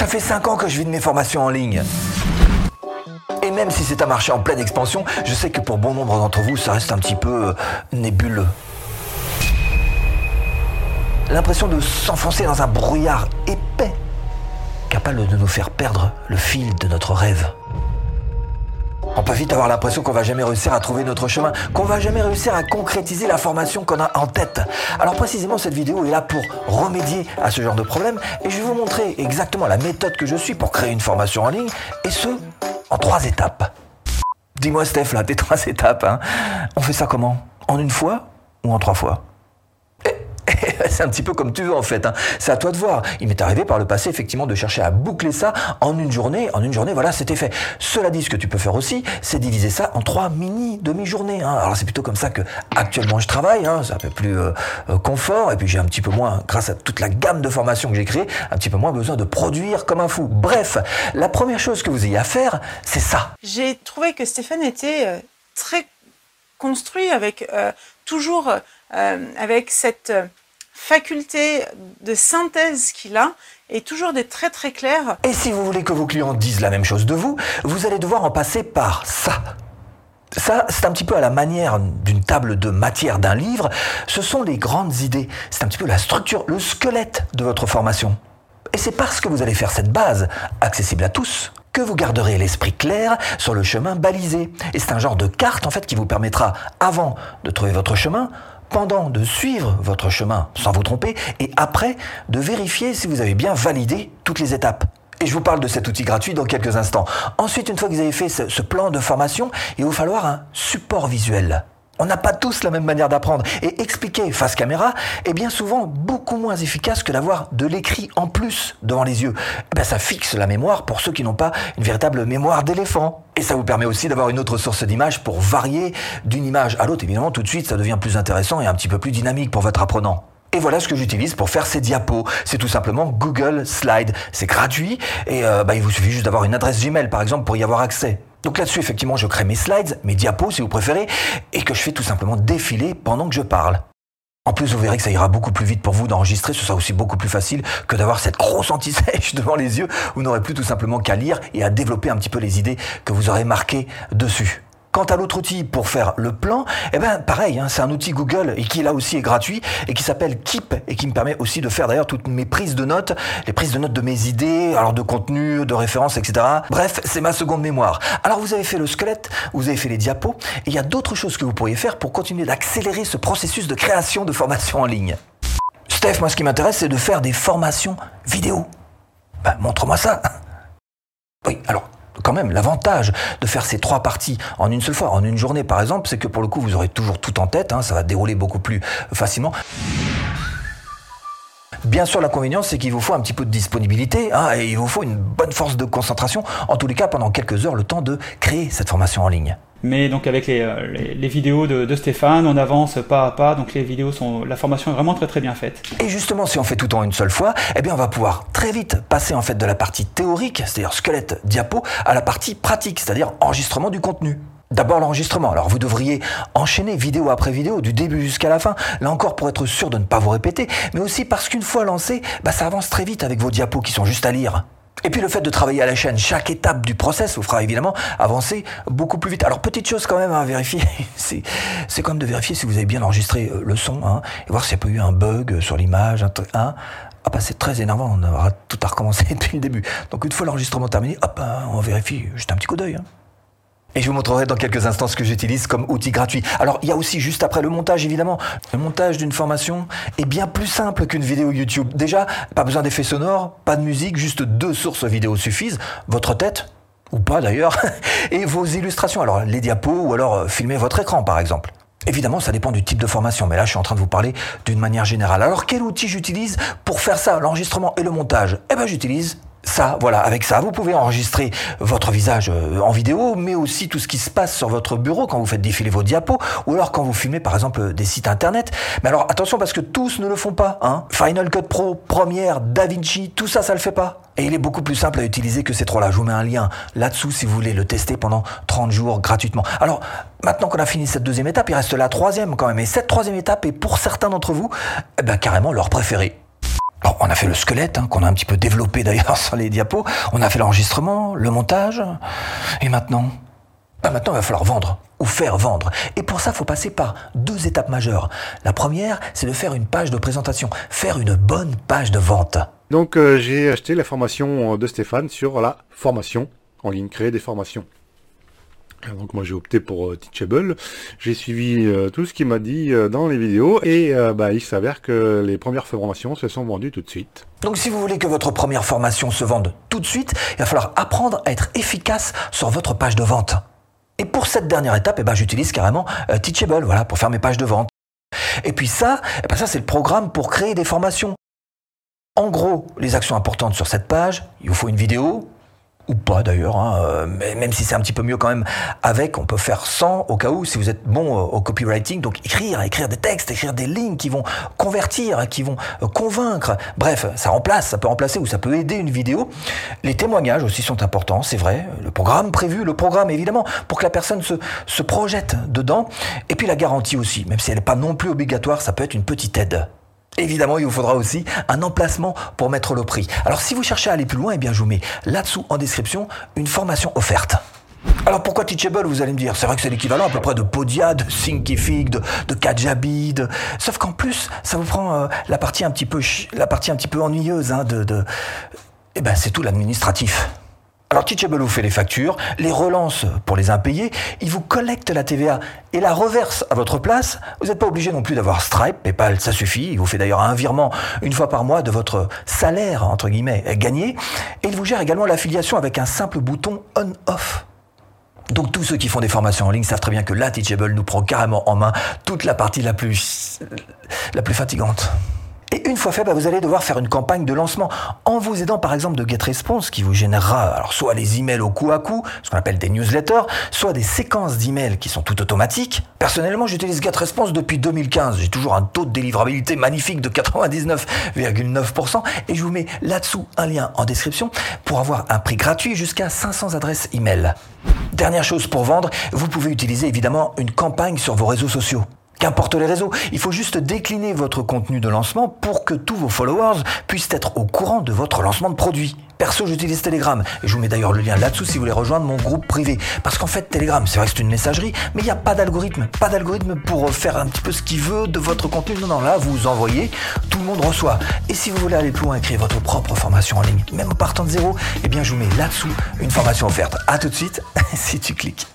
Ça fait 5 ans que je vis de mes formations en ligne. Et même si c'est un marché en pleine expansion, je sais que pour bon nombre d'entre vous, ça reste un petit peu euh, nébuleux. L'impression de s'enfoncer dans un brouillard épais, capable de nous faire perdre le fil de notre rêve. On peut vite avoir l'impression qu'on va jamais réussir à trouver notre chemin, qu'on va jamais réussir à concrétiser la formation qu'on a en tête. Alors précisément cette vidéo est là pour remédier à ce genre de problème et je vais vous montrer exactement la méthode que je suis pour créer une formation en ligne et ce, en trois étapes. Dis-moi Steph, là, tes trois étapes, hein. on fait ça comment? En une fois ou en trois fois? c'est un petit peu comme tu veux en fait. Hein. C'est à toi de voir. Il m'est arrivé par le passé effectivement de chercher à boucler ça en une journée. En une journée, voilà, c'était fait. Cela dit, ce que tu peux faire aussi, c'est diviser ça en trois mini demi-journées. Hein. Alors c'est plutôt comme ça que actuellement je travaille. Hein. C'est un peu plus euh, euh, confort et puis j'ai un petit peu moins, grâce à toute la gamme de formations que j'ai créées, un petit peu moins besoin de produire comme un fou. Bref, la première chose que vous ayez à faire, c'est ça. J'ai trouvé que Stéphane était euh, très construit avec toujours avec cette faculté de synthèse qu'il a est toujours des très très clair. Et si vous voulez que vos clients disent la même chose de vous, vous allez devoir en passer par ça. Ça, c'est un petit peu à la manière d'une table de matière d'un livre. Ce sont les grandes idées. C'est un petit peu la structure, le squelette de votre formation. Et c'est parce que vous allez faire cette base, accessible à tous, que vous garderez l'esprit clair sur le chemin balisé. Et c'est un genre de carte, en fait, qui vous permettra, avant de trouver votre chemin, pendant de suivre votre chemin sans vous tromper et après de vérifier si vous avez bien validé toutes les étapes. Et je vous parle de cet outil gratuit dans quelques instants. Ensuite, une fois que vous avez fait ce, plan de formation, il va vous falloir un support visuel. On n'a pas tous la même manière d'apprendre. Et expliquer face caméra est bien souvent beaucoup moins efficace que d'avoir de l'écrit en plus devant les yeux. Eh ben, ça fixe la mémoire pour ceux qui n'ont pas une véritable mémoire d'éléphant. Et ça vous permet aussi d'avoir une autre source d'image pour varier d'une image à l'autre. Évidemment, tout de suite, ça devient plus intéressant et un petit peu plus dynamique pour votre apprenant. Et voilà ce que j'utilise pour faire ces diapos. C'est tout simplement Google Slide. C'est gratuit et euh, bah, il vous suffit juste d'avoir une adresse Gmail par exemple pour y avoir accès. Donc là-dessus, effectivement, je crée mes slides, mes diapos si vous préférez, et que je fais tout simplement défiler pendant que je parle. En plus, vous verrez que ça ira beaucoup plus vite pour vous d'enregistrer, ce sera aussi beaucoup plus facile que d'avoir cette grosse anti-sèche devant les yeux. Vous n'aurez plus tout simplement qu'à lire et à développer un petit peu les idées que vous aurez marquées dessus. Quant à l'autre outil pour faire le plan, eh ben pareil, hein, c'est un outil Google et qui là aussi est gratuit et qui s'appelle Keep et qui me permet aussi de faire d'ailleurs toutes mes prises de notes, les prises de notes de mes idées, alors de contenu, de références, etc. Bref, c'est ma seconde mémoire. Alors vous avez fait le squelette, vous avez fait les diapos et il y a d'autres choses que vous pourriez faire pour continuer d'accélérer ce processus de création de formation en ligne. Steph, moi ce qui m'intéresse c'est de faire des formations vidéo. Ben, montre-moi ça. Oui, alors quand même, l'avantage de faire ces trois parties en une seule fois, en une journée par exemple, c'est que pour le coup, vous aurez toujours tout en tête, hein, ça va dérouler beaucoup plus facilement. Bien sûr, l'inconvénient, c'est qu'il vous faut un petit peu de disponibilité hein, et il vous faut une bonne force de concentration, en tous les cas pendant quelques heures, le temps de créer cette formation en ligne. Mais donc avec les, euh, les, vidéos de, de, Stéphane, on avance pas à pas, donc les vidéos sont, la formation est vraiment très très bien faite. Et justement, si on fait tout en une seule fois, eh bien on va pouvoir très vite passer en fait de la partie théorique, c'est-à-dire squelette, diapo, à la partie pratique, c'est-à-dire enregistrement du contenu. D'abord l'enregistrement. Alors vous devriez enchaîner vidéo après vidéo, du début jusqu'à la fin. Là encore pour être sûr de ne pas vous répéter, mais aussi parce qu'une fois lancé, bah, ça avance très vite avec vos diapos qui sont juste à lire. Et puis le fait de travailler à la chaîne, chaque étape du process vous fera évidemment avancer beaucoup plus vite. Alors petite chose quand même à vérifier, c'est, quand même de vérifier si vous avez bien enregistré euh, le son, hein, et voir s'il n'y a pas eu un bug sur l'image, un truc, hein. Ah bah c'est très énervant, on aura tout à recommencer depuis le début. Donc une fois l'enregistrement terminé, hop, hein, on vérifie, juste un petit coup d'œil. Hein. Et je vous montrerai dans quelques instants ce que j'utilise comme outil gratuit. Alors, il y a aussi juste après le montage, évidemment. Le montage d'une formation est bien plus simple qu'une vidéo YouTube. Déjà, pas besoin d'effets sonores, pas de musique, juste deux sources vidéo suffisent. Votre tête, ou pas d'ailleurs, et vos illustrations. Alors, les diapos, ou alors euh, filmer votre écran, par exemple. Évidemment, ça dépend du type de formation, mais là, je suis en train de vous parler d'une manière générale. Alors, quel outil j'utilise pour faire ça, l'enregistrement et le montage? Eh ben, j'utilise ça, voilà, avec ça, vous pouvez enregistrer votre visage euh, en vidéo, mais aussi tout ce qui se passe sur votre bureau quand vous faites défiler vos diapos, ou alors quand vous filmez par exemple des sites internet. Mais alors attention parce que tous ne le font pas. Hein. Final Cut Pro, Premiere, DaVinci, tout ça, ça le fait pas. Et il est beaucoup plus simple à utiliser que ces trois-là. Je vous mets un lien là-dessous si vous voulez le tester pendant 30 jours gratuitement. Alors, maintenant qu'on a fini cette deuxième étape, il reste la troisième quand même. Et cette troisième étape est pour certains d'entre vous, eh ben, carrément leur préférée. Alors, on a fait le squelette, hein, qu'on a un petit peu développé d'ailleurs sur les diapos. On a fait l'enregistrement, le montage. Et maintenant? Bah, Maintenant, il va falloir vendre ou faire vendre. Et pour ça, il faut passer par deux étapes majeures. La première, c'est de faire une page de présentation, faire une bonne page de vente. Donc, euh, j'ai acheté la formation de Stéphane sur la formation en ligne, créer des formations. Donc moi j'ai opté pour euh, Teachable. J'ai suivi euh, tout ce qu'il m'a dit euh, dans les vidéos et bah, il s'avère que les premières formations se sont vendues tout de suite. Donc si vous voulez que votre première formation se vende tout de suite, il va falloir apprendre à être efficace sur votre page de vente. Et pour cette dernière étape, eh ben, j'utilise carrément Teachable voilà, pour faire mes pages de vente. Et puis ça, eh ben, ça c'est le programme pour créer des formations. En gros, les actions importantes sur cette page, il vous faut une vidéo, ou pas d'ailleurs, hein, euh, mais même si c'est un petit peu mieux quand même avec, on peut faire sans au cas où si vous êtes bon euh, au copywriting, donc écrire, écrire des textes, écrire des lignes qui vont convertir, qui vont euh, convaincre. Bref, ça remplace, ça peut remplacer ou ça peut aider une vidéo. Les témoignages aussi sont importants, c'est vrai. Le programme prévu, le programme évidemment, pour que la personne se, se projette dedans. Et puis la garantie aussi, même si elle n'est pas non plus obligatoire, ça peut être une petite aide. Évidemment, il vous faudra aussi un emplacement pour mettre le prix. Alors si vous cherchez à aller plus loin, eh bien je vous mets là-dessous en description une formation offerte. Alors pourquoi Teachable, vous allez me dire? C'est vrai que c'est l'équivalent à peu près de Podia, de Thinkific, de, de Kajabi, sauf qu'en plus, ça vous prend euh, la partie un petit peu, la partie un petit peu ennuyeuse hein, de, de... Eh ben c'est tout l'administratif. Alors Teachable vous fait les factures, les relance pour les impayés, il vous collecte la TVA et la reverse à votre place. Vous n'êtes pas obligé non plus d'avoir Stripe, PayPal, ça suffit. Il vous fait d'ailleurs un virement une fois par mois de votre salaire, entre guillemets, gagné. Et il vous gère également l'affiliation avec un simple bouton on-off. Donc tous ceux qui font des formations en ligne savent très bien que là, Teachable nous prend carrément en main toute la partie la plus, la plus fatigante. Et une fois fait, bah, vous allez devoir faire une campagne de lancement en vous aidant par exemple de GetResponse qui vous générera alors soit les emails au coup à coup, ce qu'on appelle des newsletters, soit des séquences d'emails qui sont tout automatiques. Personnellement, j'utilise GetResponse depuis 2015. J'ai toujours un taux de délivrabilité magnifique de 99,9% et je vous mets là-dessous un lien en description pour avoir un prix gratuit jusqu'à 500 adresses email. Dernière chose pour vendre, vous pouvez utiliser évidemment une campagne sur vos réseaux sociaux. Qu'importe les réseaux, il faut juste décliner votre contenu de lancement pour que tous vos followers puissent être au courant de votre lancement de produit. Perso, j'utilise Telegram et je vous mets d'ailleurs le lien là-dessous si vous voulez rejoindre mon groupe privé. Parce qu'en fait, Telegram, c'est vrai que c'est une messagerie, mais il n'y a pas d'algorithme. Pas d'algorithme pour faire un petit peu ce qu'il veut de votre contenu. Non, non, là, vous envoyez, tout le monde reçoit. Et si vous voulez aller plus loin et créer votre propre formation en ligne, même en partant de zéro, eh bien, je vous mets là-dessous une formation offerte. À tout de suite, si tu cliques.